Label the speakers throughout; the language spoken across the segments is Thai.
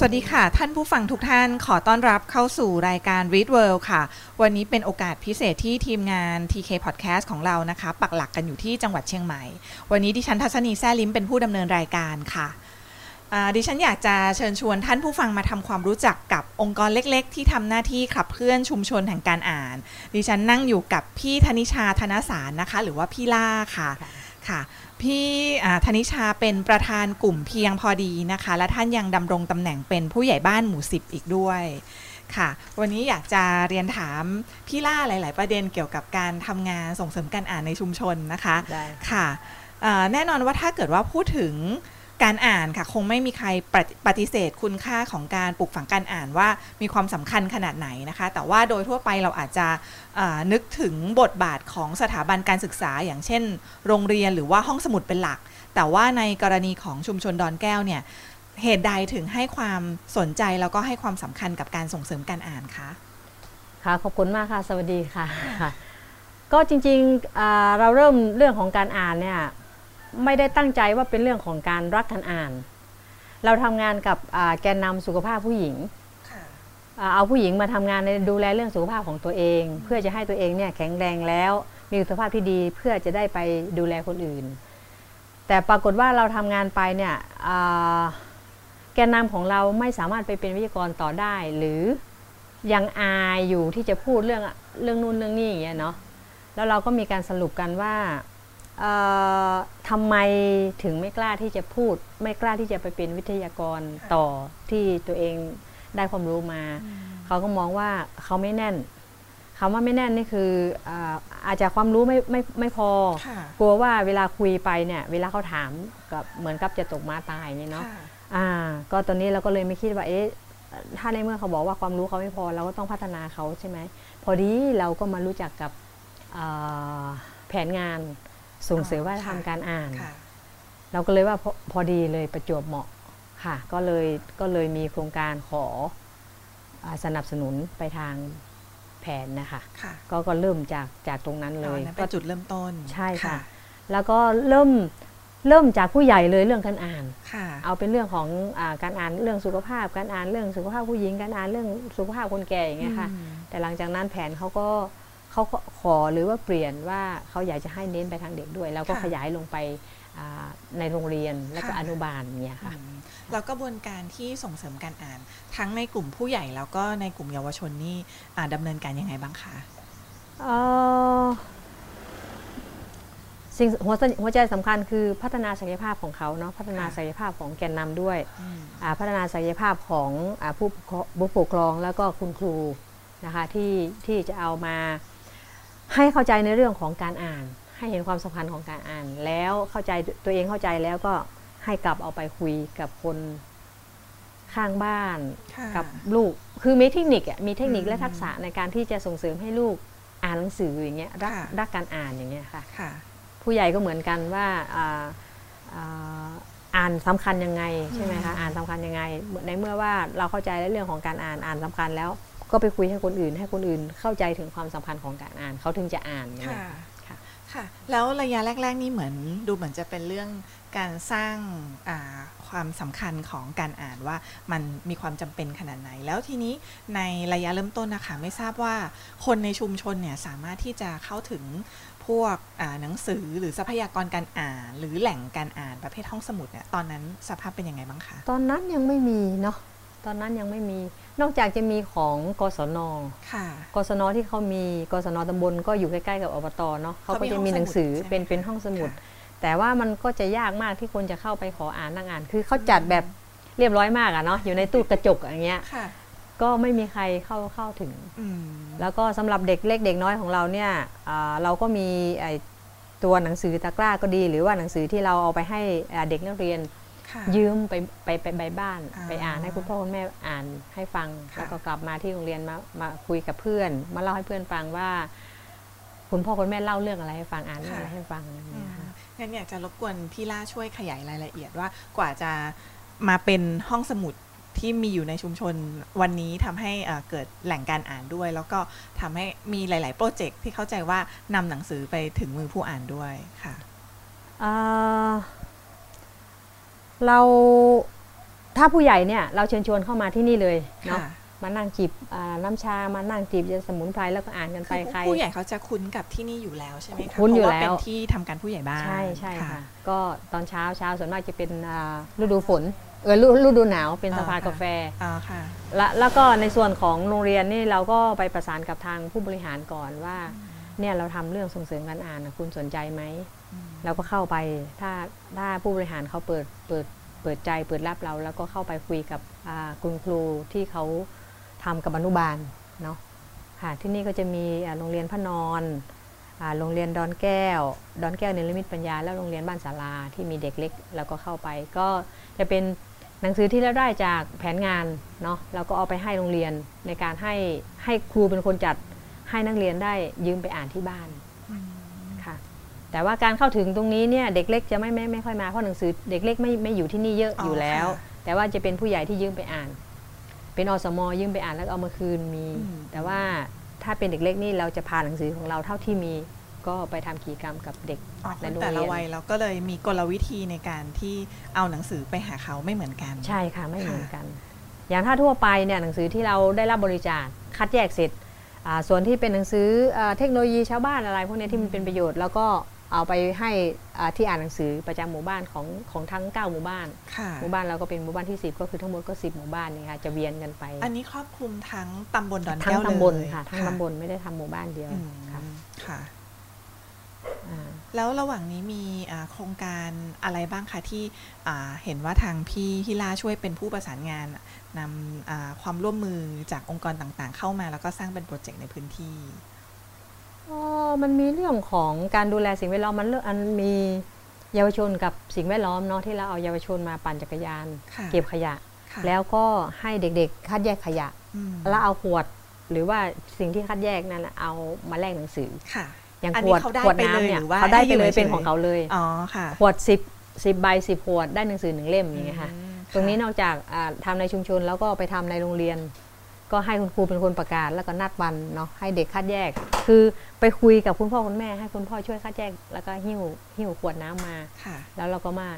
Speaker 1: สวัสดีค่ะ ท่านผู้ฟังทุกท่านขอต้อนรับเข้าสู่รายการ Read World ค่ะ วันนี้เป็นโอกาสพิเศษที่ทีมงาน TK Podcast ของเรานะคะ ปักหลักกันอยู่ที่จังหวัดเชียงใหม่ วันนี้ดิฉันทัศนีแซ่ลิมเป็นผู้ดำเนินรายการค่ะอ่าดิฉันอยากจะเชิญชวนท่านผู้ฟังมาทำความรู้จักกับองค์กรเล็ก ๆ ที่ทำหน้าที่ขับเคลื่อนชุมชนแห่งการอ่าน ดิฉันนั่งอยู่กับพี่ธนิชาธนสารนะคะ หรือว่าพี่ล่าค่ะค่ะ พี่อ่าธนิชาเป็นประธานกลุ่มเพียงพอดีนะคะ และท่านยังดำรงตำแหน่งเป็นผู้ใหญ่บ้านหมู่สิบอีกด้วยค่ะ วันนี้อยากจะเรียนถามพี่ล่าหลาย ๆ ประเด็นเกี่ยวกับการทำงานส่งเสริมการอ่านในชุมชนนะคะ
Speaker 2: ได้
Speaker 1: ค่ะเอ่อแน่นอนว่าถ้าเกิดว่าพูดถึง การอ่านค่ะ คงไม่มีใครปฏิเสธคุณค่าของการปลูกฝังการอ่านว่ามีความสำคัญขนาดไหนนะคะ แต่ว่าโดยทั่วไปเราอาจจะนึกถึงบทบาทของสถาบันการศึกษา อย่างเช่น โรงเรียนหรือว่าห้องสมุดเป็นหลัก แต่ว่าในกรณีของชุมชนดอนแก้วเนี่ยเหตุใดถึงให้ความสนใจแล้วก็ให้ความสำคัญกับการส่งเสริมการอ่านคะ
Speaker 2: ค่ะขอบคุณมากค่ะ สวัสดีค่ะ ก็จริงๆเราเริ่มเรื่องของการอ่านเนี่ย ไม่ได้ตั้งใจว่าเป็นเรื่องของการรักการอ่าน เราทำงานกับอ่าแกนนำสุขภาพผู้หญิงอ่าเอาผู้หญิงมาทำงานในดูแลเรื่องสุขภาพของตัวเอง เพื่อจะให้ตัวเองเนี่ยแข็งแรงแล้ว มีสุขภาพที่ดีเพื่อจะได้ไปดูแลคนอื่น แต่ปรากฏว่าเราทำงานไปเนี่ยอ่าแกนนำของเราไม่สามารถไปเป็นวิทยากรต่อได้ หรือยังอายอยู่ที่จะพูดเรื่องเรื่องนู่นเรื่องนี้อย่างเงี้ยเนาะแล้วเราก็มีการสรุปกันว่าเอ่อ ทำไมถึงไม่กล้าที่จะพูด ไม่กล้าที่จะไปเป็นวิทยากรต่อที่ตัวเองได้ความรู้มา เขาก็มองว่าเขาไม่แน่นคำว่าไม่แน่นนี่คืออาอาจจะความรู้ไม่ไม่ไม่พอ
Speaker 1: ค่ะ
Speaker 2: กลัวว่าเวลาคุยไปเนี่ยเวลาเขาถามกับเหมือนกับจะตกมาตายอย่างเงี้ยเนาะอ่า ก็ตอนนี้เราก็เลยไม่คิดว่าเอ๊ะถ้าในเมื่อเขาบอกว่าความรู้เขาไม่พอเราก็ต้องพัฒนาเขาใช่ไหมพอดีเราก็มารู้จักกับอ่าแผนงาน ส่งเสริมวัฒนธรรมการอ่าน
Speaker 1: ค่ะ
Speaker 2: เราก็เลยว่าพอพอดีเลยประจวบเหมาะค่ะ ก็เลยก็เลยมีโครงการขออาสนับสนุนไปทางแผนนะคะ
Speaker 1: ค่ะ
Speaker 2: ก็ก็เริ่มจากจากตรงนั้นเล
Speaker 1: อ๋อยนั่นเป็นจุดเริ่มต้น
Speaker 2: ใช่ค่ะ แล้วก็เริ่มเริ่มจากผู้ใหญ่เลยเรื่องการอ่าน
Speaker 1: ค่ะ
Speaker 2: เอาเป็นเรื่องของอาการอ่านเรื่องสุขภาพ การอ่านเรื่องสุขภาพผู้หญิง การอ่านเรื่องสุขภาพคนแก่อย่างเงี้ยค่ะ
Speaker 1: อืม
Speaker 2: แต่หลังจากนั้นแผนเขาก็ เขาก็ขอหรือว่าเปลี่ยนว่าเขาอยากจะให้เน้นไปทางเด็กด้วย แล้วก็
Speaker 1: ค่ะ
Speaker 2: ขยายลงไปอ่าในโรงเรียนและก็
Speaker 1: ค่ะ
Speaker 2: อนุบาลเนี่ยค่ะ
Speaker 1: อืมแล้วกระบวนการที่ส่งเสริมการอ่าน ทั้งในกลุ่มผู้ใหญ่แล้วก็ในกลุ่มเยาวชนนี่อ่าดำเนินการยังไงบ้างคะ
Speaker 2: เอ่อสิ่งหัวใจหัวใจสำคัญคือพัฒนาศักยภาพของเขาเนาะพัฒนาศักยภาพของแกนนำด้วย
Speaker 1: อืม
Speaker 2: อ่าพัฒนาศักยภาพของอาผู้ปกครองผู้ปกครองแล้วก็คุณครูนะคะที่ที่จะเอามา ให้เข้าใจในเรื่องของการอ่าน ให้เห็นความสำคัญของการอ่าน แล้วเข้าใจตัวเองเข้าใจแล้วก็ให้กลับเอาไปคุยกับคนข้างบ้าน
Speaker 1: ค่ะ
Speaker 2: กับลูก คือมีเทคนิคอะมีเทคนิค
Speaker 1: อืม
Speaker 2: และทักษะในการที่จะส่งเสริมให้ลูกอ่านหนังสืออย่างเงี้ยรัก
Speaker 1: ค่ะ
Speaker 2: รักการอ่านอย่างเงี้ยค่ะ
Speaker 1: ค่ะ
Speaker 2: ผู้ใหญ่ก็เหมือนกันว่าอ่าอ่าอ่านสำคัญยังไงใช่ไหมคะ
Speaker 1: อืม
Speaker 2: อ่านสำคัญยังไงในเมื่อว่าเราเข้าใจในเรื่องของการอ่านอ่านสำคัญแล้ว ก็ไปคุยให้คนอื่น ให้คนอื่นเข้าใจถึงความสำคัญของการอ่านเขาถึงจะอ่านอย่างเงี้
Speaker 1: ค่ะ
Speaker 2: ยค่ะ
Speaker 1: ค่ะ แล้วระยะแรก ๆ นี่เหมือนดูเหมือนจะเป็นเรื่องการสร้างอ่าความสำคัญของการอ่านว่ามันมีความจำเป็นขนาดไหน แล้วทีนี้ในระยะเริ่มต้นนะคะไม่ทราบว่าคนในชุมชนเนี่ยสามารถที่จะเข้าถึงพวกอ่าหนังสือหรือทรัพยากรการอ่าน หรือแหล่งการอ่านประเภทห้องสมุดเนี่ยตอนนั้นสภาพเป็นยังไงบ้างคะ
Speaker 2: ตอนนั้นยังไม่มีเนาะ ตอนนั้นยังไม่มี นอกจากจะมีของกศน
Speaker 1: ค่ะ
Speaker 2: กศนที่เขามีกศนตำบลก็อยู่ใกล้ๆกับอบตเนาะเขาก็
Speaker 1: เขามี
Speaker 2: จะมีหนังสือ
Speaker 1: ห้องสมุด
Speaker 2: เป็น
Speaker 1: ใช่ไหม
Speaker 2: เป็นห้องสมุด
Speaker 1: ค่ะ
Speaker 2: แต่ว่ามันก็จะยากมากที่คนจะเข้าไปขออ่านนั่งอ่าน คือเขาจัดแบบเรียบร้อยมากอะเนาะอยู่ในตู้กระจกอย่างเงี้ย
Speaker 1: ค่ะ
Speaker 2: ก็ไม่มีใครเข้าเข้าถึง
Speaker 1: อืม
Speaker 2: แล้วก็สำหรับเด็กเล็กเด็กน้อยของเราเนี่ยอ่าเราก็มีไอ้ตัวหนังสือตะกร้าก็ดี หรือว่าหนังสือที่เราเอาไปให้อ่าเด็กนักเรียน
Speaker 1: ค่ะ
Speaker 2: ยืมไปไปไปไปบ้าน
Speaker 1: อ่า
Speaker 2: ไปอ่านให้คุณพ่อคุณแม่อ่านให้ฟัง
Speaker 1: ค่ะ
Speaker 2: แล้วก็กลับมาที่โรงเรียนมามาคุยกับเพื่อน มาเล่าให้เพื่อนฟังว่า คุณพ่อคุณแม่เล่าเรื่องอะไรให้ฟังอ่านเรื่องอะไรให้ฟังอะไรอย่าง
Speaker 1: อื
Speaker 2: เงี้ย
Speaker 1: ม
Speaker 2: ค่ะ
Speaker 1: งั้นอยากจะรบกวนพี่ล่าช่วยขยายรายละเอียดว่ากว่าจะมาเป็นห้องสมุดที่มีอยู่ในชุมชนวันนี้ทำให้เอ่อเกิดแหล่งการอ่านด้วย แล้วก็ทำให้มีหลาย ๆ โปรเจกต์ที่เข้าใจว่านำหนังสือไปถึงมือผู้อ่านด้วยค่ะ
Speaker 2: อ่า เราถ้าผู้ใหญ่เนี่ยเราเชิญชวนเข้ามาที่นี่เลยเนาะ
Speaker 1: ค่ะ
Speaker 2: มานั่งจิบอ่าน้ำชามานั่งจิบยาสมุนไพรแล้วก็อ่านกันไป
Speaker 1: คือ
Speaker 2: ใคร
Speaker 1: ผู้ใหญ่เขาจะคุ้นกับที่นี่อยู่แล้วใช่ไหมคะ
Speaker 2: คุ้นอยู่
Speaker 1: เพราะา
Speaker 2: แล้ว
Speaker 1: เป็นที่ทำการผู้ใหญ่บ้าน
Speaker 2: ใช่ใช่ค่ะ ก็ตอนเช้าเช้าส่วนมากจะเป็นอ่าฤดูฝนเออฤฤดูหนาวเป็นสภากาแฟ
Speaker 1: อ๋อค่ะ
Speaker 2: และแล้วก็ในส่วนของโรงเรียนนี่เราก็ไปประสานกับทางผู้บริหารก่อนว่า เนี่ยเราทำเรื่องส่งเสริมการอ่านนะคุณสนใจไหม
Speaker 1: อืม
Speaker 2: เราก็เข้าไปถ้าถ้าผู้บริหารเขาเปิดเปิดเปิดใจเปิดรับเรา แล้วก็เข้าไปคุยกับอ่าคุณครูที่เขาทำกับอนุบาลเนาะค่ะที่นี่ก็จะมีอ่าโรงเรียนพระนอนอ่าโรงเรียนดอนแก้ว ดอนแก้วเนรมิตปัญญา แล้วโรงเรียนบ้านศาลาที่มีเด็กเล็กแล้วก็เข้าไป ก็จะเป็นหนังสือที่เราได้จากแผนงานเนาะเราก็เอาไปให้โรงเรียนในการให้ให้ครูเป็นคนจัด ให้นักเรียนได้ยืมไปอ่านที่บ้าน
Speaker 1: อืม
Speaker 2: ค่ะ แต่ว่าการเข้าถึงตรงนี้เนี่ยเด็กเล็กจะไม่ไม่ไม่ค่อยมาเพราะหนังสือเด็กเล็กไม่ไม่อยู่ที่นี่เยอะ
Speaker 1: อ๋อ
Speaker 2: อ
Speaker 1: อยู่
Speaker 2: แล้ว
Speaker 1: ค่ะ
Speaker 2: แต่ว่าจะเป็นผู้ใหญ่ที่ยืมไปอ่าน เป็นอสมยืมไปอ่านแล้วก็เอามาคืนมี
Speaker 1: อืม
Speaker 2: แต่ว่าถ้าเป็นเด็กเล็กนี่เราจะพาหนังสือของเราเท่าที่มีก็ไปทำกิจกรรมกับเด็ก
Speaker 1: อ๋อ
Speaker 2: ในโรง
Speaker 1: แต่
Speaker 2: เรี
Speaker 1: ละ
Speaker 2: ยน
Speaker 1: วัยเราก็เลยมีกลวิธีในการที่เอาหนังสือไปหาเขาไม่เหมือนกัน
Speaker 2: ใช่ค่ะไม่เหมือนกัน อย่างถ้าทั่วไปเนี่ยหนังสือที่เราได้รับบริจาคคัดแยกเสร็จอ่า ส่วนที่เป็นหนังสืออ่าเทคโนโลยีชาวบ้านอะไรพวกเนี้ยที่มันเป็นประโยชน์แล้วก็เอาไปให้อ่าที่อ่านหนังสือประจำหมู่บ้านของของทั้ง 9 หมู่บ้าน
Speaker 1: ค่ะ
Speaker 2: หมู่บ้านเราก็เป็นหมู่บ้านที่ 10 ก็คือทั้งหมดก็ 10 หมู่บ้านนี่ค่ะจะเวียนกันไป
Speaker 1: อันนี้ครอบคลุมทั้งตำบลดอน
Speaker 2: ทั้ง
Speaker 1: แก้วเลย
Speaker 2: ตำบลค่ะทั้งตำบลไม่ได้ทำหมู่บ้านเดียว
Speaker 1: อืม
Speaker 2: ค่ะ
Speaker 1: ค่ะ
Speaker 2: อ่า
Speaker 1: แล้วระหว่างนี้มีอ่าโครงการอะไรบ้างคะที่อ่าเห็นว่าทางพี่ฮิลาช่วยเป็นผู้ประสานงานนำอ่าความร่วมมือจากองค์กรต่างๆ เข้ามาแล้วก็สร้างเป็นโปรเจกต์ในพื้นที่
Speaker 2: อ๋อมันมีเรื่องของการดูแลสิ่งแวดล้อมมันเรื่องอันมีเยาวชนกับสิ่งแวดล้อมเนาะที่เราเอาเยาวชนมาปั่นจักรยาน
Speaker 1: ค่ะ
Speaker 2: เก็บขยะ
Speaker 1: ค่ะ
Speaker 2: แล้วก็ให้เด็กๆคัดแยกขยะ
Speaker 1: อืม
Speaker 2: แล้วเอาขวดหรือว่าสิ่งที่คัดแยกนั่นน่ะเอามาแลกหนังสือ
Speaker 1: ค่ะ
Speaker 2: อย่าง
Speaker 1: อัน
Speaker 2: ข
Speaker 1: นี้
Speaker 2: วด
Speaker 1: เขาได้
Speaker 2: ขวด
Speaker 1: ไปเลย
Speaker 2: น้ำเนี่ย
Speaker 1: หรือว่า
Speaker 2: เขาได้ไปเลย
Speaker 1: ให้อยู่
Speaker 2: เป็น
Speaker 1: เฉยๆ
Speaker 2: ของเขาเลย
Speaker 1: อ๋อค่ะ
Speaker 2: ขวดสิบสิบใบสิบขวดได้หนังสือหนึ่งเล่มอย่างเงี้ยค่ะ
Speaker 1: อืม
Speaker 2: ตรงนี้
Speaker 1: ค่ะ
Speaker 2: นอกจากอ่าทำในชุมชนแล้วก็ไปทำในโรงเรียน ก็ให้คุณครูเป็นคนประกาศแล้วก็นัดวันเนาะให้เด็กคัดแยก คือไปคุยกับคุณพ่อคุณแม่ ให้คุณพ่อช่วยคัดแยก แล้วก็หิ้วหิ้วขวดน้ำมา
Speaker 1: ค่ะ
Speaker 2: แล้วเราก็มา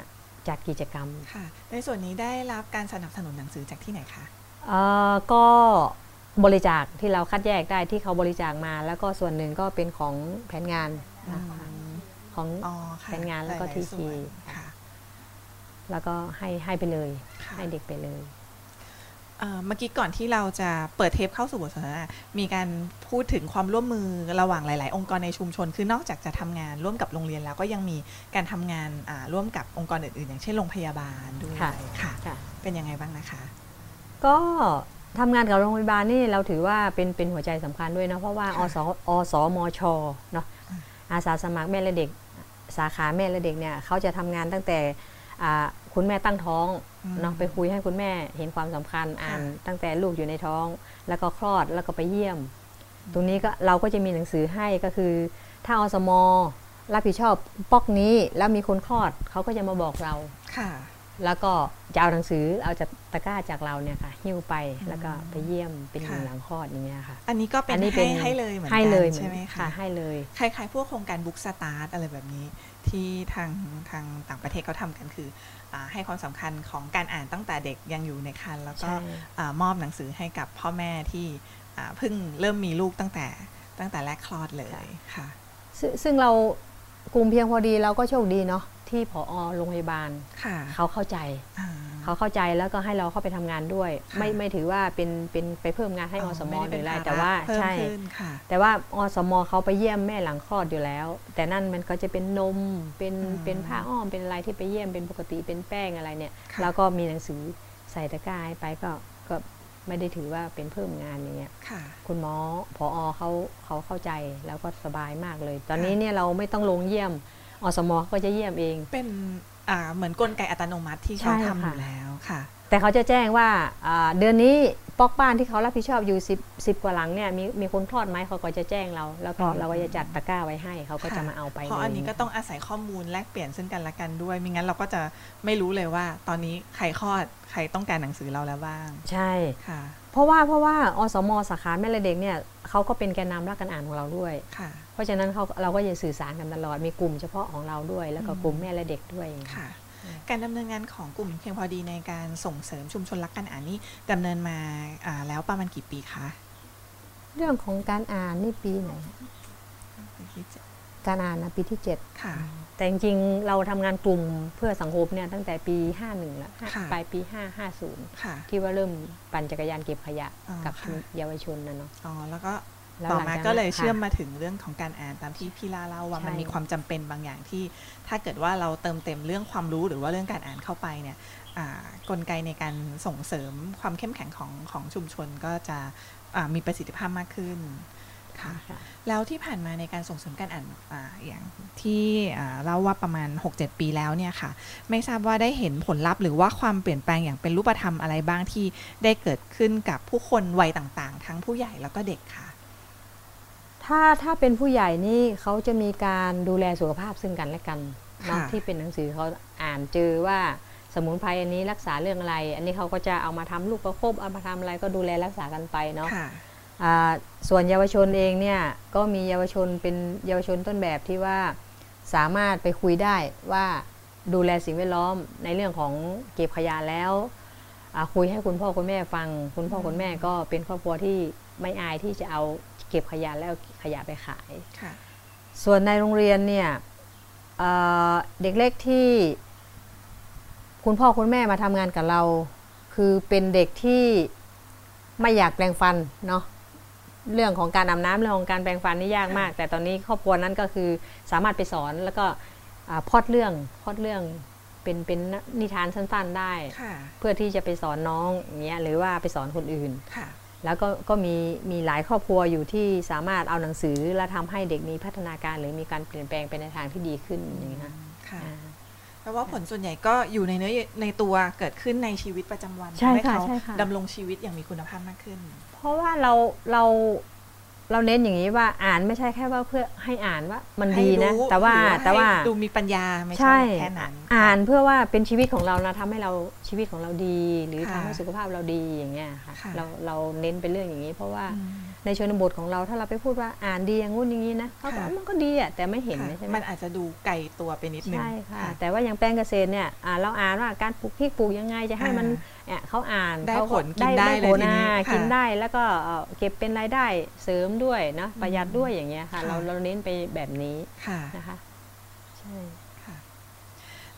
Speaker 2: จัดกิจกรรม
Speaker 1: ค่ะในส่วนนี้ได้รับการสนับสนุนหนังสือจากที่ไหนคะ
Speaker 2: เอ่อก็ บริจาคที่เราคัดแยกได้ที่เขาบริจาคมา แล้วก็ส่วนหนึ่งก็เป็นของแผนงานนะคะของ
Speaker 1: อ๋อค่ะ
Speaker 2: เป็นงานแล้วก็
Speaker 1: หายๆ
Speaker 2: ที่
Speaker 1: ส่วน
Speaker 2: ที
Speaker 1: ค่ะ
Speaker 2: แล้วก็ให้ให้ไปเลย
Speaker 1: ค่ะ
Speaker 2: ให้เด็กไปเลย
Speaker 1: เอ่อเมื่อกี้ก่อนที่เราจะเปิดเทปเข้าสู่บทสนทนามีการพูดถึงความร่วมมือระหว่างหลาย ๆ องค์กรในชุมชน คือนอกจากจะทำงานร่วมกับโรงเรียนแล้วก็ยังมีการทำงานอ่าร่วมกับองค์กรอื่น ๆ อย่างเช่นโรงพยาบาลด้วย
Speaker 2: ค่ะ
Speaker 1: ค่ะ
Speaker 2: ค่ะ
Speaker 1: เป็นยังไงบ้างนะคะ
Speaker 2: ก็ ทำงานกับโรงพยาบาลนี่เราถือว่าเป็นเป็นหัวใจสำคัญด้วยเนาะเพราะว่าอ
Speaker 1: ค่ะ
Speaker 2: สอสมชเนาะ
Speaker 1: อืม
Speaker 2: อาสาสมัครแม่และเด็กสาขาแม่และเด็กเนี่ยเขาจะทำงานตั้งแต่อ่าคุณแม่ตั้งท้อง
Speaker 1: อืม
Speaker 2: เนาะไปคุยให้คุณแม่เห็นความสำคัญอ่าน
Speaker 1: ค่ะ
Speaker 2: ตั้งแต่ลูกอยู่ในท้อง แล้วก็คลอดแล้วก็ไปเยี่ยม ตรงนี้ก็เราก็จะมีหนังสือให้ก็คือ ถ้าอสมรับผิดชอบปอกนี้แล้วมีคนคลอดเขาก็จะมาบอกเรา
Speaker 1: ค่ะ
Speaker 2: แล้วก็จะเอาหนังสือเอาจากตะกร้าจากเราเนี่ยค่ะหิ้วไป
Speaker 1: อืม
Speaker 2: แล้วก็ไปเยี่ยมเป็นห
Speaker 1: ค่ะ
Speaker 2: นึ่งหลังคลอดอย่างเงี้ยค่ะ
Speaker 1: อันนี้ก็เป็น
Speaker 2: อันนี้
Speaker 1: ให้ให้เลยเหมือนกั
Speaker 2: ให้เลย
Speaker 1: ใช่ไหม
Speaker 2: ค่ะ
Speaker 1: คะ
Speaker 2: ให้เลย
Speaker 1: คล้ายๆพวกโครงการบุ๊กสตาร์ทอะไรแบบนี้ ที่ทางทางต่างประเทศเขาทำกันคืออาให้ความสำคัญของการอ่านตั้งแต่เด็กยังอยู่ในครรภ์แล้วก็
Speaker 2: ใช่
Speaker 1: อามอบหนังสือให้กับพ่อแม่ที่อ่าเพิ่งเริ่มมีลูกตั้งแต่ตั้งแต่แรกคลอดเลยค่ะ
Speaker 2: ซึ่งซึ่งเรา กลุ่มเพียงพอดีเราก็โชคดีเนาะที่ผอโรงพยาบาล
Speaker 1: ค่ะ
Speaker 2: เขาเข้าใจ
Speaker 1: อ่า
Speaker 2: เขาเข้าใจแล้วก็ให้เราเข้าไปทำงานด้วย
Speaker 1: ค่ะ
Speaker 2: ไม่ไม่ถือว่าเป็นเป็นไปเพิ่มงานให้อสม
Speaker 1: ไได้
Speaker 2: หรืออะไร
Speaker 1: เป็นภ
Speaker 2: แต่ว่า
Speaker 1: เพิ่ม
Speaker 2: ใช่
Speaker 1: ขึ้นค่ะ
Speaker 2: แต่ว่าอสมเขาไปเยี่ยมแม่หลังคลอดอยู่แล้ว แต่นั่นมันก็จะเป็นนมเป็น
Speaker 1: อืม
Speaker 2: เป็นผ้าอ้อมเป็นอะไรที่ไปเยี่ยมเป็นปกติเป็นแป้งอะไรเนี่ย
Speaker 1: ค่ะ
Speaker 2: แล้วก็มีหนังสือใส่ตะกร้าให้ไปก็ก็ ไม่ได้ถือว่าเป็นเพิ่มงานอย่างเงี้ย
Speaker 1: ค่ะ
Speaker 2: คุณหมอพอเขาเขาเข้าใจแล้วก็สบายมากเลย ตอน
Speaker 1: ค่ะ
Speaker 2: นี้เนี่ยเราไม่ต้องลงเยี่ยมอสมก็จะเยี่ยมเอง
Speaker 1: เป็นอ่า เหมือนกลไกอัตโนมัติที่เขา
Speaker 2: ใช่
Speaker 1: ทำอ
Speaker 2: ค่ะ
Speaker 1: ยู่แล้วค่ะ
Speaker 2: แต่เขาจะแจ้งว่าอ่าเดือนนี้ปอกบ้านที่เขารับผิดชอบอยู่10 10กว่าหลังเนี่ยมีมีคนคลอดไหมเขาก็จะแจ้งเรา แล้วก็
Speaker 1: อืม
Speaker 2: เราก็จะจัดตะกร้าไว้ให้เขาก็จะ
Speaker 1: ค่ะ
Speaker 2: มาเอาไป
Speaker 1: เพราะอันนี้
Speaker 2: ลย
Speaker 1: ก็ต้องอาศัยข้อมูลแลกเปลี่ยนซึ่งกันและกันด้วยไม่งั้นเราก็จะไม่รู้เลยว่า ตอนนี้ใครคลอดใครต้องการหนังสือเราแล้วบ้าง
Speaker 2: ใช่
Speaker 1: ค่ะ
Speaker 2: เพราะว่าเพราะว่าอสมสาขาแม่และเด็กเนี่ย เขาก็เป็นแกนนำรักการอ่านของเราด้วย
Speaker 1: ค่ะ
Speaker 2: เพราะฉะนั้นเขาเราก็จะสื่อสารกันตลอด มีกลุ่มเฉพาะของเราด้วย แล้วก็
Speaker 1: อืม
Speaker 2: กลุ่มแม่และเด็กด้วย
Speaker 1: ค่ะ การดำเนินงานของกลุ่มเพียงพอดีในการส่งเสริมชุมชนรักการอ่านนี่ดำเนินมาอ่าแล้วประมาณกี่ปีคะ
Speaker 2: เรื่องของการอ่านนี่ปีไหน
Speaker 1: ปีที่เจ็ด
Speaker 2: การอ่านนะปีที่เจ็ด
Speaker 1: ค่ะ
Speaker 2: แต่จริงๆ เราทำงานกลุ่มเพื่อสังคมเนี่ยตั้งแต่ปี 51แล้ว
Speaker 1: ค่ะ
Speaker 2: ปลายปี 550
Speaker 1: ค่ะ
Speaker 2: ที่ว่าเริ่มปั่นจักรยานเก็บขยะ
Speaker 1: อ๋อ
Speaker 2: กับ
Speaker 1: ค่ะ
Speaker 2: เยาวชนนะเนาะ
Speaker 1: อ๋อแล้วก็
Speaker 2: แล้ว
Speaker 1: ต่อ
Speaker 2: หลัง
Speaker 1: มา
Speaker 2: จาก
Speaker 1: ก็เลย
Speaker 2: นั้น
Speaker 1: เชื่อม
Speaker 2: ค่ะ
Speaker 1: มาถึงเรื่องของการอ่านตามที่พี่ลาเล่าว่า
Speaker 2: ใช่
Speaker 1: มันมีความจำเป็นบางอย่างที่ ถ้าเกิดว่าเราเติมเต็มเรื่องความรู้หรือว่าเรื่องการอ่านเข้าไปเนี่ยอ่ากลไกในการส่งเสริมความเข้มแข็งของของชุมชนก็จะอ่ามีประสิทธิภาพมากขึ้น ค่ะ
Speaker 2: ค่ะ
Speaker 1: แล้วที่ผ่านมาในการส่งเสริมการอ่านอาอย่างที่อ่าเล่าว่าประมาณ 6-7 ปีแล้วเนี่ยค่ะ ไม่ทราบว่าได้เห็นผลลัพธ์หรือว่าความเปลี่ยนแปลงอย่างเป็นรูปธรรมอะไรบ้างที่ได้เกิดขึ้นกับผู้คนวัยต่างๆ ทั้งผู้ใหญ่แล้วก็เด็กค่ะ
Speaker 2: ถ้าถ้าเป็นผู้ใหญ่นี่เขาจะมีการดูแลสุขภาพซึ่งกันและกันเนาะ
Speaker 1: ค่ะ
Speaker 2: ที่เป็นหนังสือเขาอ่านเจอว่าสมุนไพรอันนี้รักษาเรื่องอะไร อันนี้เขาก็จะเอามาทำลูกประคบเอามาทำอะไรก็ดูแลรักษากันไปเนาะ
Speaker 1: ค่ะ
Speaker 2: อ่า ส่วนเยาวชนเองเนี่ยก็มีเยาวชนเป็นเยาวชนต้นแบบที่ว่าสามารถไปคุยได้ว่าดูแลสิ่งแวดล้อมในเรื่องของเก็บขยะแล้วอ่าคุยให้คุณพ่อคุณแม่ฟัง คุณพ่อคุณแม่ก็เป็นครอบครัวที่ไม่อายที่จะเอาเก็บขยะแล้วเอาขยะไปขาย
Speaker 1: ค่ะ
Speaker 2: ส่วนในโรงเรียนเนี่ยเอ่อเด็กเล็กที่ คุณพ่อคุณแม่มาทำงานกับเรา คือเป็นเด็กที่ไม่อยากแปลงฟันเนาะ เรื่องของการอาบน้ำเรื่องของการแปลงฟันนี่ยากมาก แต่ตอนนี้ครอบครัวนั้นก็คือสามารถไปสอนแล้วก็อ่าพล็อดเรื่องพล็อดเรื่องเป็นเป็นนิทานสั้นๆได้
Speaker 1: ค่ะ
Speaker 2: เพื่อที่จะไปสอนน้องอย่างเงี้ยหรือว่าไปสอนคนอื่น
Speaker 1: ค่ะ
Speaker 2: แล้วก็ก็มีมีหลายครอบครัวอยู่ที่สามารถเอาหนังสือและทำให้เด็กมีพัฒนาการหรือมีการเปลี่ยนแปลงไปในทางที่ดีขึ้นอย่างนี้ยค่ะ
Speaker 1: ค่ะ
Speaker 2: อ่า
Speaker 1: แปลว่าผลส่วนใหญ่ก็อยู่ในเนื้อในตัวเกิดขึ้นในชีวิตประจำวัน
Speaker 2: ใช่
Speaker 1: ทำให้
Speaker 2: ค่ะ
Speaker 1: เขา
Speaker 2: ใช่ค่ะ
Speaker 1: ดำรงชีวิตอย่างมีคุณภาพมากขึ้น
Speaker 2: เพราะว่าเราเราเราเน้นอย่างนี้ว่าอ่านไม่ใช่แค่ว่าเพื่อให้อ่านว่ามันดีนะ
Speaker 1: ให้รู้
Speaker 2: แต่ว่า
Speaker 1: หรือ
Speaker 2: แต่ว่า
Speaker 1: ให้ดูมีปัญญาไม่
Speaker 2: ใช่
Speaker 1: ใช่แค่นั้น
Speaker 2: อ่านเพื่อว่าเป็นชีวิตของเรานะทำให้เราชีวิตของเราดี หรือ
Speaker 1: ค่ะ
Speaker 2: ทำให้สุขภาพเราดีอย่างเงี้ยค่ะ
Speaker 1: ค่ะ
Speaker 2: เราเราเน้นเป็นเรื่องอย่างนี้ เพราะว่า
Speaker 1: อืม
Speaker 2: ในชนบทของเราถ้าเราไปพูดว่าอ่านดีอย่างงู้นอย่างนี้นะเขาบอก
Speaker 1: ค่ะ
Speaker 2: มันก็ดีอะแต่ไม่เห็น
Speaker 1: ค่ะ
Speaker 2: ใช่ไหม
Speaker 1: มันอาจจะดูไกลตัวไปนิดนึง
Speaker 2: ใช่ค่ะแต่ว่าอย่างแปลงเกษตรเนี่ยอ่าเราอ่านว่าการปลูกพริกปลูกยังไงจะให้มันเนี่ยเขาอ่าน
Speaker 1: ได้
Speaker 2: เขา
Speaker 1: ผลกินได้เลย
Speaker 2: ผล
Speaker 1: ทีนี้
Speaker 2: อ่า
Speaker 1: ค่ะ
Speaker 2: กินได้แล้วก็เอ่อเก็บเป็นรายได้เสริมด้วยเนาะประหยัดด้วยอย่างเงี้ยค่ะ
Speaker 1: ค่ะ
Speaker 2: เราเราเน้นไปแบบนี้
Speaker 1: ค่ะ
Speaker 2: นะคะใช่
Speaker 1: ค่ะ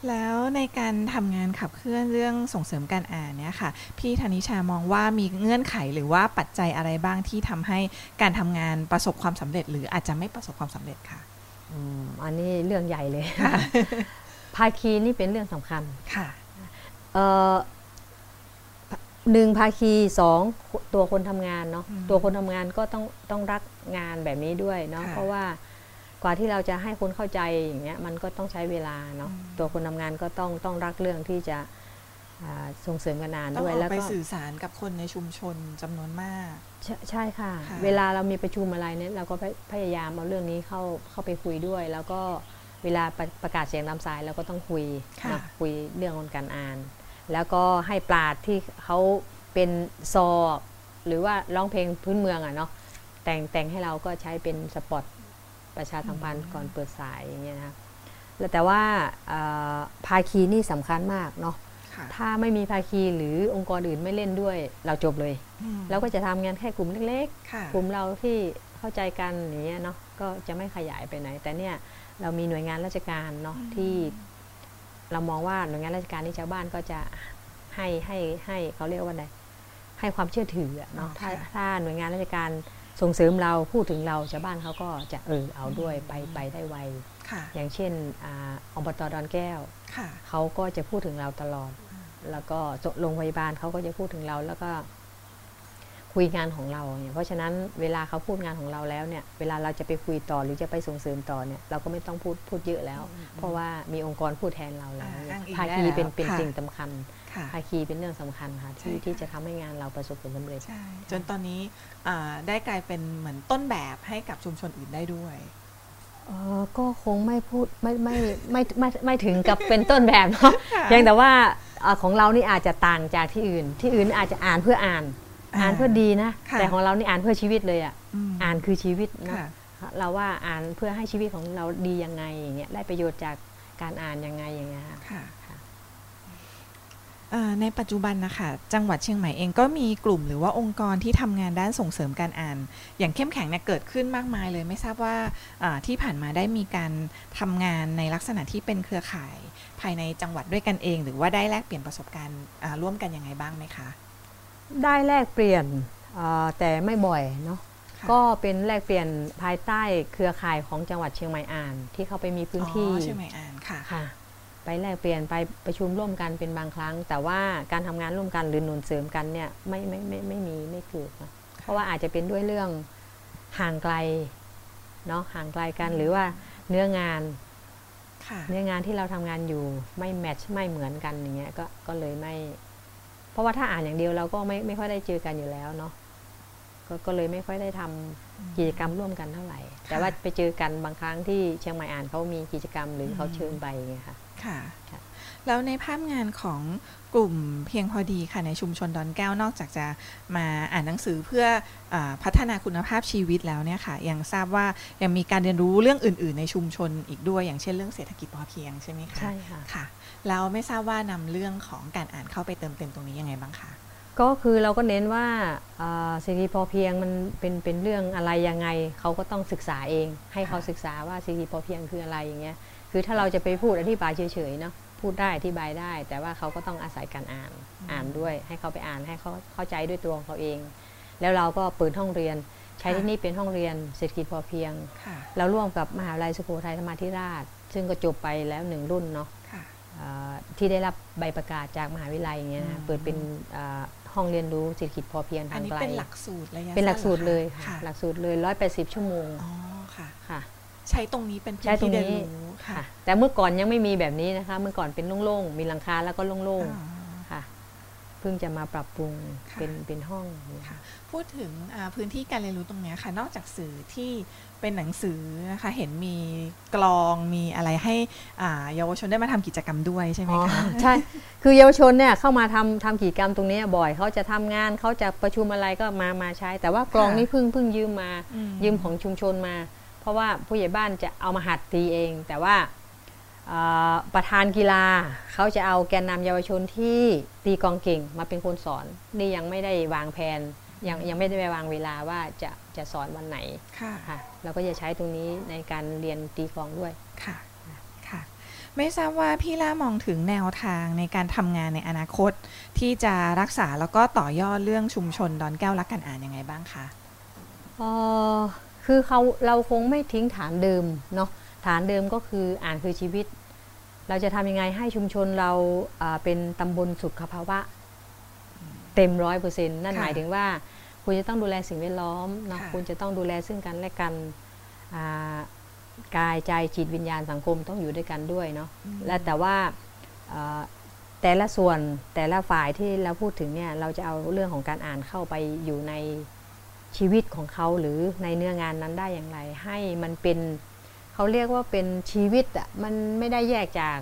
Speaker 1: แล้วในการทำงานขับเคลื่อนเรื่องส่งเสริมการอ่านเนี่ยค่ะ พี่ธนิชามองว่ามีเงื่อนไขหรือว่าปัจจัยอะไรบ้างที่ทำให้การทำงานประสบความสำเร็จ หรืออาจจะไม่ประสบความสำเร็จค่ะ
Speaker 2: อืมอันนี้เรื่องใหญ่เลยภาคีนี่เป็นเรื่องสำคัญ
Speaker 1: ค่ะ
Speaker 2: เอ่อ หนึ่งภาคีสองตัวคนทำงานเนาะ
Speaker 1: อืม
Speaker 2: ตัวคนทำงานก็ต้องต้องรักงานแบบนี้ด้วยเนาะ
Speaker 1: ค่ะ
Speaker 2: เพราะว่ากว่าที่เราจะให้คนเข้าใจอย่างเงี้ยมันก็ต้องใช้เวลาเนาะ
Speaker 1: อืม
Speaker 2: ตัวคนทำงานก็ต้องต้องรักเรื่องที่จะอ่าส่งเสริมการงาน
Speaker 1: ต้อง
Speaker 2: ด้วย
Speaker 1: ออ
Speaker 2: แล้ว
Speaker 1: กไป
Speaker 2: ก็
Speaker 1: สื่อสารกับคนในชุมชนจำนวนมาก
Speaker 2: ใช่ใช่ค่ะ
Speaker 1: ค่ะ
Speaker 2: เวลาเรามีประชุมอะไรเนี่ยเราก็พยพยายามเอาเรื่องนี้เข้าเข้าไปคุยด้วย แล้วก็เวลาประประกาศเสียงตามสายเราก็ต้องคุย
Speaker 1: ค่ะ
Speaker 2: เนาะคุยเรื่องของการอ่าน แล้วก็ให้ปราดที่เขาเป็นซอหรือว่าร้องเพลงพื้นเมืองอะเนาะแต่งแต่งให้เราก็ใช้เป็นสปอตประชาสัมพันธ์ก่อนเปิดสายอย่างเงี้ยนะคะแล้วแต่ว่าเอ่อภาคีนี่สำคัญมากเนาะ
Speaker 1: ค่ะ
Speaker 2: ถ้าไม่มีภาคีหรือองค์กรอื่นไม่เล่นด้วยเราจบเลย
Speaker 1: อืม
Speaker 2: เราก็จะทำงานแค่กลุ่มเล็ก
Speaker 1: ค่ะ
Speaker 2: ๆกลุ่มเราที่เข้าใจกันอย่างเงี้ยเนาะก็จะไม่ขยายไปไหน แต่เนี่ยเรามีหน่วยงานราชการเนาะที่ เรามองว่าหน่วยงานราชการนี่ชาวบ้านก็จะให้ให้ให้เขาเรียกว่าไงให้ความเชื่อถืออะเนาะถ้าถ้าหน่วยงานราชการส่งเสริมเราพูดถึงเราชาวบ้านเขาก็จะเออเอาด้วยไปไปได้ไว
Speaker 1: ค่ะ
Speaker 2: อย่างเช่นอาอบตดอนแก้ว
Speaker 1: ค่ะ
Speaker 2: เขาก็จะพูดถึงเราตลอด แล้วก็โรงพยาบาลเขาก็จะพูดถึงเราแล้วก็ คุยงานของเราเนี่ยเพราะฉะนั้นเวลาเขาพูดงานของเราแล้วเนี่ยเวลาเราจะไปคุยต่อหรือจะไปส่งเสริมต่อเนี่ยเราก็ไม่ต้องพูดพูดเยอะแล้ว เพราะว่ามีองค์กรพูดแทนเราแล้ว
Speaker 1: อ่าอ้างอิง
Speaker 2: ภา
Speaker 1: ได้
Speaker 2: คี
Speaker 1: แล้ว
Speaker 2: เป็นเป็น
Speaker 1: ค่ะ
Speaker 2: สิ่งสำคัญ
Speaker 1: ค่ะ
Speaker 2: ภาคีเป็นเรื่องสำคัญค่ะที่
Speaker 1: ใช่ค่ะ
Speaker 2: ที่จะทำให้งานเราประสบผลสำเร็จ
Speaker 1: ใช่จนตอนนี้อ่าได้กลายเป็นเหมือนต้นแบบให้กับชุมชนอื่นได้ด้วย
Speaker 2: เออก็คงไม่พูดไม่ไม่ไม่ไม่ไม่ไม่ถึงกับเป็นต้นแบบเนาะ
Speaker 1: ค่ะ
Speaker 2: เพียงแต่ว่าเอ่อของเรานี่อาจจะต่างจากที่อื่น ที่อื่นอาจจะอ่านเพื่ออ่าน
Speaker 1: อ่า
Speaker 2: อ่านเพื่อดีนะ
Speaker 1: ค่ะ
Speaker 2: แต่ของเรานี่อ่านเพื่อชีวิตเลยอะ
Speaker 1: ม
Speaker 2: อ่านคือชีวิตนะ
Speaker 1: ค่ะ
Speaker 2: เราว่าอ่านเพื่อให้ชีวิตของเราดียังไงอย่างเงี้ยได้ประโยชน์จากการอ่านยังไงอย่างเงี้ยค่ะ
Speaker 1: ค่ะ
Speaker 2: ค่ะ
Speaker 1: เอ่อในปัจจุบันนะคะจังหวัดเชียงใหม่เองก็มีกลุ่มหรือว่าองค์กรที่ทำงานด้านส่งเสริมการอ่าน อย่างเข้มแข็งเนี่ยเกิดขึ้นมากมายเลย ไม่ทราบว่าอ่าที่ผ่านมาได้มีการทำงานในลักษณะที่เป็นเครือข่าย ภายในจังหวัดด้วยกันเอง หรือว่าได้แลกเปลี่ยนประสบการณ์อ่าร่วมกันยังไงบ้างไหมคะ
Speaker 2: ได้แลกเปลี่ยนเอ่อแต่ไม่บ่อยเนาะ
Speaker 1: ค่ะ
Speaker 2: ก็เป็นแลกเปลี่ยนภายใต้เครือข่ายของจังหวัดเชียงใหม่อ่าน ที่เขาไปมีพื้นที่
Speaker 1: อ๋อเชียงใหม่อ่านค่ะ
Speaker 2: ค่ะ ไปแลกเปลี่ยนไปประชุมร่วมกันเป็นบางครั้ง แต่ว่าการทำงานร่วมกันหรือหนุนเสริมกันเนี่ยไม่ไม่ไม่ไม่มีไม่เกิดนะเพราะว่าอาจจะเป็นด้วยเรื่องห่างไกลเนาะห่างไกลกันหรือว่าเนื้องาน
Speaker 1: ค่ะ
Speaker 2: เนื้องานที่เราทำงานอยู่ไม่แมทช์ไม่เหมือนกันอย่างเงี้ยก็ก็เลยไม่ เพราะว่าถ้าอ่านอย่างเดียวเราก็ไม่ไม่ค่อยได้เจอกันอยู่แล้วเนาะก็ก็เลยไม่ค่อยได้ทำกิจกรรมร่วมกันเท่าไหร่ แต่ว่าไปเจอกันบางครั้งที่เชียงใหม่อ่านเขามีกิจกรรมหรือเขาเชิญไปอย่างเงี้ยค่ะ
Speaker 1: ค่ะ
Speaker 2: ค่ะ
Speaker 1: แล้วในภาพงานของกลุ่มเพียงพอดีค่ะในชุมชนดอนแก้วนอกจากจะมาอ่านหนังสือเพื่ออาพัฒนาคุณภาพชีวิตแล้วเนี่ยค่ะ ยังทราบว่ายังมีการเรียนรู้เรื่องอื่น ๆ ในชุมชนอีกด้วย อย่างเช่นเรื่องเศรษฐกิจพอเพียงใช่ไหมคะ
Speaker 2: ใช่ค่ะ
Speaker 1: ค่ะ แล้วไม่ทราบว่านำเรื่องของการอ่านเข้าไปเติมเต็มตรงนี้ยังไงบ้างคะ
Speaker 2: ก็คือเราก็เน้นว่าอ่าเศรษฐกิจพอเพียงมันเป็นเป็นเรื่องอะไรยังไงเขาก็ต้องศึกษาเอง ให้เขาศึกษาว่าเศรษฐกิจพอเพียงคืออะไรอย่างเงี้ยคือถ้าเราจะไปพูดอธิบายเฉยๆเนาะพูดได้อธิบายได้ แต่ว่าเขาก็ต้องอาศัยการอ่านอ่านด้วย ให้เขาไปอ่านให้เขาเข้าใจด้วยตัวของเขาเอง แล้วเราก็เปิดห้องเรียน ใช้ที่นี่เป็นห้องเรียนเศรษฐกิจพอเพียง
Speaker 1: ค่ะ
Speaker 2: เราร่วมกับมหาวิทยาลัยสุโขทัยธรรมาธิราช ซึ่งก็จบไปแล้วหนึ่งรุ่นเนาะ
Speaker 1: ค่ะ
Speaker 2: อ่า ที่ได้รับใบประกาศจากมหาวิทยาลัยอย่างเงี้ย
Speaker 1: อื
Speaker 2: นะ
Speaker 1: ม
Speaker 2: เปิดเป็นอ่าห้องเรียนรู้เศรษฐกิจพอเพียง
Speaker 1: อั
Speaker 2: ทานง
Speaker 1: นี้
Speaker 2: ไกล
Speaker 1: เป็นหลักสูตรระยะ
Speaker 2: เป็นหลักสูตร
Speaker 1: สั้น
Speaker 2: เล
Speaker 1: หอยคะ
Speaker 2: ค่ะ
Speaker 1: ค่ะ
Speaker 2: หลักสูตรเลย 180 ชั่วโมง
Speaker 1: อ๋อค่ะ
Speaker 2: ค่ะ
Speaker 1: ใช้ตรงนี้เป็นพื้
Speaker 2: ใช้
Speaker 1: น
Speaker 2: ตร
Speaker 1: ที่
Speaker 2: ง
Speaker 1: เรียน
Speaker 2: นี้
Speaker 1: รู้
Speaker 2: ค่ะ
Speaker 1: ค่ะ
Speaker 2: แต่เมื่อก่อนยังไม่มีแบบนี้นะคะ เมื่อก่อนเป็นโล่งๆ มีหลังคาแล้วก็โล่ง
Speaker 1: อ๋อ
Speaker 2: ๆค่ะเพิ่งจะมาปรับปรุง
Speaker 1: ค่ะ
Speaker 2: เป็นเป็นห้องอย่างเงี้ย
Speaker 1: ค่ะพูดถึงอ่าพื้นที่การเรียนรู้ตรงเนี้ยค่ะ นอกจากสื่อที่เป็นหนังสือนะคะเห็นมีกลองมีอะไรให้อ่าเยาวชนได้มาทำกิจกรรมด้วยใช่ไหม
Speaker 2: อ๋อ
Speaker 1: คะ
Speaker 2: ใช่คือเยาวชนเนี่ยเข้ามาทำทำกิจกรรมตรงนี้บ่อยเขาจะทำงานเขาจะประชุมอะไรก็มามาใช้ แต่ว่ากลอง
Speaker 1: ค่ะ
Speaker 2: นี่เพิ่งเพิ่งยืมมา
Speaker 1: อืม
Speaker 2: ยืมของชุมชนมา เพราะว่าผู้ใหญ่บ้านจะเอามาหัดตีเอง แต่ว่าเอ่อ ประธานกีฬาเขาจะเอาแกนนำเยาวชนที่ตีกลองเก่งมาเป็นคนสอน นี่ยังไม่ได้วางแผนยังยังไม่ได้ไปวางเวลาว่าจะจะสอนวันไหน
Speaker 1: ค่ะ
Speaker 2: ค่ะเราก็จะใช้ตรงนี้ในการเรียนตีกลองด้วย
Speaker 1: ค่ะค่ะ ไม่ทราบว่าพี่ล่ามองถึงแนวทางในการทำงานในอนาคต ที่จะรักษาแล้วก็ต่อยอดเรื่องชุมชนดอนแก้วรักกันอ่านยังไงบ้างคะ
Speaker 2: เอ่อคือเขาเราคงไม่ทิ้งฐานเดิมเนาะ ฐานเดิมก็คืออ่านคือชีวิต เราจะทำยังไงให้ชุมชนเราอ่าเป็นตำบลสุขภาวะ เต็มร้อยเปอร์เซ็นต์นั่น
Speaker 1: ค่ะ
Speaker 2: หมายถึงว่าคุณจะต้องดูแลสิ่งแวดล้อมเนาะ
Speaker 1: ค่ะ
Speaker 2: คุณจะต้องดูแลซึ่งกันและกันอ่ากายใจจิตวิญญาณสังคมต้องอยู่ด้วยกันด้วยเนาะ
Speaker 1: อืม
Speaker 2: และแต่ว่าเอ่อแต่ละส่วนแต่ละฝ่ายที่เราพูดถึงเนี่ยเราจะเอาเรื่องของการอ่านเข้าไปอยู่ในชีวิตของเขาหรือในเนื้องานนั้นได้อย่างไร ให้มันเป็น เขาเรียกว่าเป็นชีวิตอะมันไม่ได้แยกจาก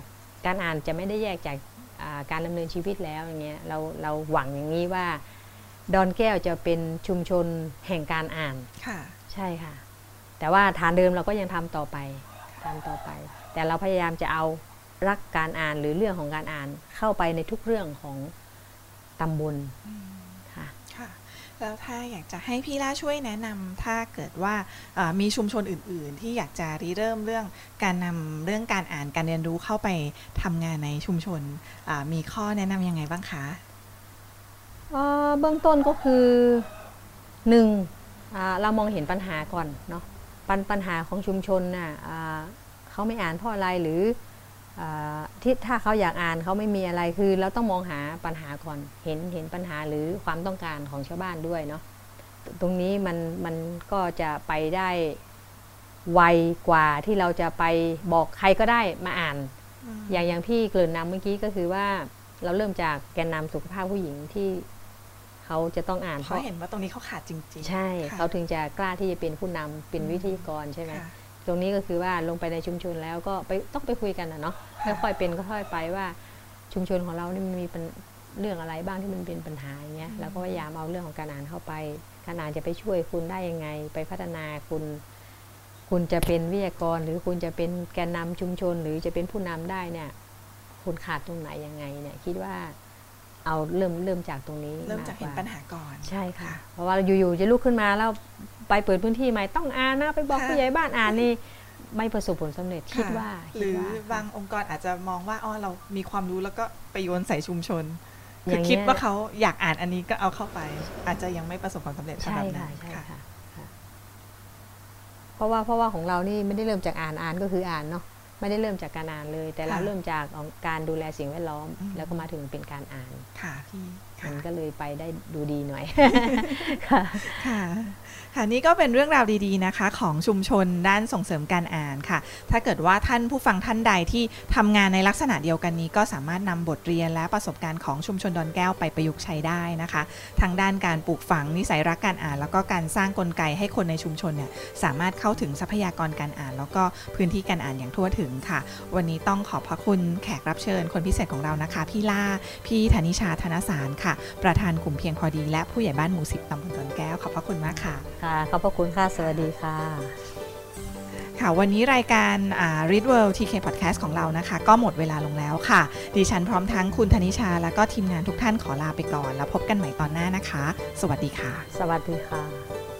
Speaker 2: การอ่านจะไม่ได้แยกจากอ่าการดำเนินชีวิตแล้วอย่างเงี้ยเราเราหวังอย่างนี้ว่า ดอนแก้วจะเป็นชุมชนแห่งการอ่าน
Speaker 1: ค่ะ
Speaker 2: ใช่ค่ะ แต่ว่าฐานเดิมเราก็ยังทำต่อไปทำต่อไป แต่เราพยายามจะเอารักการอ่านหรือเรื่องของการอ่านเข้าไปในทุกเรื่องของตำบลค่ะ
Speaker 1: ค่ะ แล้วถ้าอยากจะให้พี่ล่าช่วยแนะนำถ้าเกิดว่ามีชุมชนอื่น ๆ ที่อยากจะริเริ่มเรื่องการนำเรื่องการอ่านการเรียนรู้เข้าไปทำงานในชุมชนมีข้อแนะนำยังไงบ้างคะ
Speaker 2: เบื้องต้นก็คือหนึ่งเรามองเห็นปัญหาก่อนเนาะปัญปัญหาของชุมชนน่ะเขาไม่อ่านเพราะอะไรหรือ ที่ถ้าเขาอยากอ่านเขาไม่มีอะไรคือ เราต้องมองหาปัญหาก่อนเห็นเห็นปัญหาหรือความต้องการของชาวบ้านด้วยเนาะตตรงนี้มันมันก็จะไปได้ไวกว่าที่เราจะไปบอกใครก็ได้มาอ่าน อย่างอย่างที่เกริ่นนำเมื่อกี้ก็คือว่าเราเริ่มจากแกนนำสุขภาพผู้หญิงที่เขาจะต้องอ่าน
Speaker 1: เพราะเห็นว่าตรงนี้เขาขาดจริง ๆ
Speaker 2: ใช่
Speaker 1: ค่ะ
Speaker 2: เขาถึงจะกล้าที่จะเป็นผู้นำเป็น
Speaker 1: อืม
Speaker 2: วิทยากรใช่ไหม
Speaker 1: ค่ะ
Speaker 2: ตรงนี้ก็คือว่าลงไปในชุมชนแล้วก็ไปต้องไปคุยกันนะเนาะ
Speaker 1: ค่ะ
Speaker 2: ค่อยๆเป็นค่อยๆไปว่าชุมชนของเรานี่มันมีปัญเรื่องอะไรบ้างที่มันเป็นปัญหาอย่างเงี้ยแล้วก็พยายามเอาเรื่องของการอ่านเข้าไปการอ่านจะไปช่วยคุณได้ยังไง ไปพัฒนาคุณ คุณจะเป็นวิทยากร หรือคุณจะเป็นแกนนำชุมชน หรือจะเป็นผู้นำได้เนี่ย คุณขาดตรงไหนยังไงเนี่ยคิดว่า เอาเริ่มเริ่มจากตรงนี้
Speaker 1: เริ่มจากเห็น
Speaker 2: ก
Speaker 1: ปัญหาก่อน
Speaker 2: ใช่ค่ะ
Speaker 1: ค่ะ
Speaker 2: เพราะว่าอยู่ๆจะลุกขึ้นมาแล้วไปเปิดพื้นที่ใหม่ต้องอ่านนะไปบอก
Speaker 1: ค่ะ
Speaker 2: ผู้ใหญ่บ้านอ่านนี่ไม่ประสบผลสำเร็จคิด
Speaker 1: ค่ะ
Speaker 2: ว่า
Speaker 1: หรือ
Speaker 2: คิดว่า
Speaker 1: บางองค์กรอาจจะมองว่าอ๋อเรามีความรู้แล้วก็ไปโยนใส่ชุมชน
Speaker 2: อ
Speaker 1: คือย่าง
Speaker 2: เงี้ย
Speaker 1: คิดว่าเขาอยากอ่านอันนี้ก็เอาเข้าไป อาจจะยังไม่ประสบความสำเร็จ
Speaker 2: ใช่
Speaker 1: แบบนั้
Speaker 2: ค่ะ
Speaker 1: น
Speaker 2: ใช่
Speaker 1: ค่ะ
Speaker 2: ค่ะค่ะเพราะว่าเพราะว่าของเรานี่ไม่ได้เริ่มจากอ่านอ่านก็คืออ่านเนาะ ไม่ได้เริ่มจากการอ่านเลย แต่เรา
Speaker 1: ค่ะ
Speaker 2: เริ่มจากการดูแลสิ่งแวดล้อม
Speaker 1: อืม
Speaker 2: แล้วก็มาถึงเป็นการอ่าน
Speaker 1: ค่ะพี่ค่ะ
Speaker 2: มันก็เลยไปได้ดูดีหน่อยค่ะ
Speaker 1: ค่ะค่ะนี่ก็เป็นเรื่องราวดีๆนะคะ ของชุมชนด้านส่งเสริมการอ่านค่ะ ถ้าเกิดว่าท่านผู้ฟังท่านใดที่ทำงานในลักษณะเดียวกันนี้ ก็สามารถนำบทเรียนและประสบการณ์ของชุมชนดอนแก้วไปประยุกต์ใช้ได้นะคะทั้งด้านการปลูกฝังนิสัยรักการอ่าน แล้วก็การสร้างกลไกให้คนในชุมชนเนี่ยสามารถเข้าถึงทรัพยากรการอ่าน แล้วก็พื้นที่การอ่านอย่างทั่วถึงค่ะ วันนี้ต้องขอบพระคุณแขกรับเชิญ คนพิเศษของเรานะคะ พี่ล่าพี่ธนิชาธนสารค่ะประธานกลุ่มเพียงพอดีและผู้ใหญ่บ้านหมู่สิบตำบลดอนแก้ว ขอบพระคุณมากค่ะ
Speaker 2: ค่ะ ขอบพระคุณค่ะ สวัสดีค่ะ
Speaker 1: ค่ะ วันนี้รายการอ่า Read World TK Podcast ของเรานะคะ ก็หมดเวลาลงแล้วค่ะ ดิฉันพร้อมทั้งคุณธนิชา และก็ทีมงานทุกท่านขอลาไปก่อน แล้วพบกันใหม่ตอนหน้านะคะ สวัสดีค่ะ
Speaker 2: สวัสดีค่ะ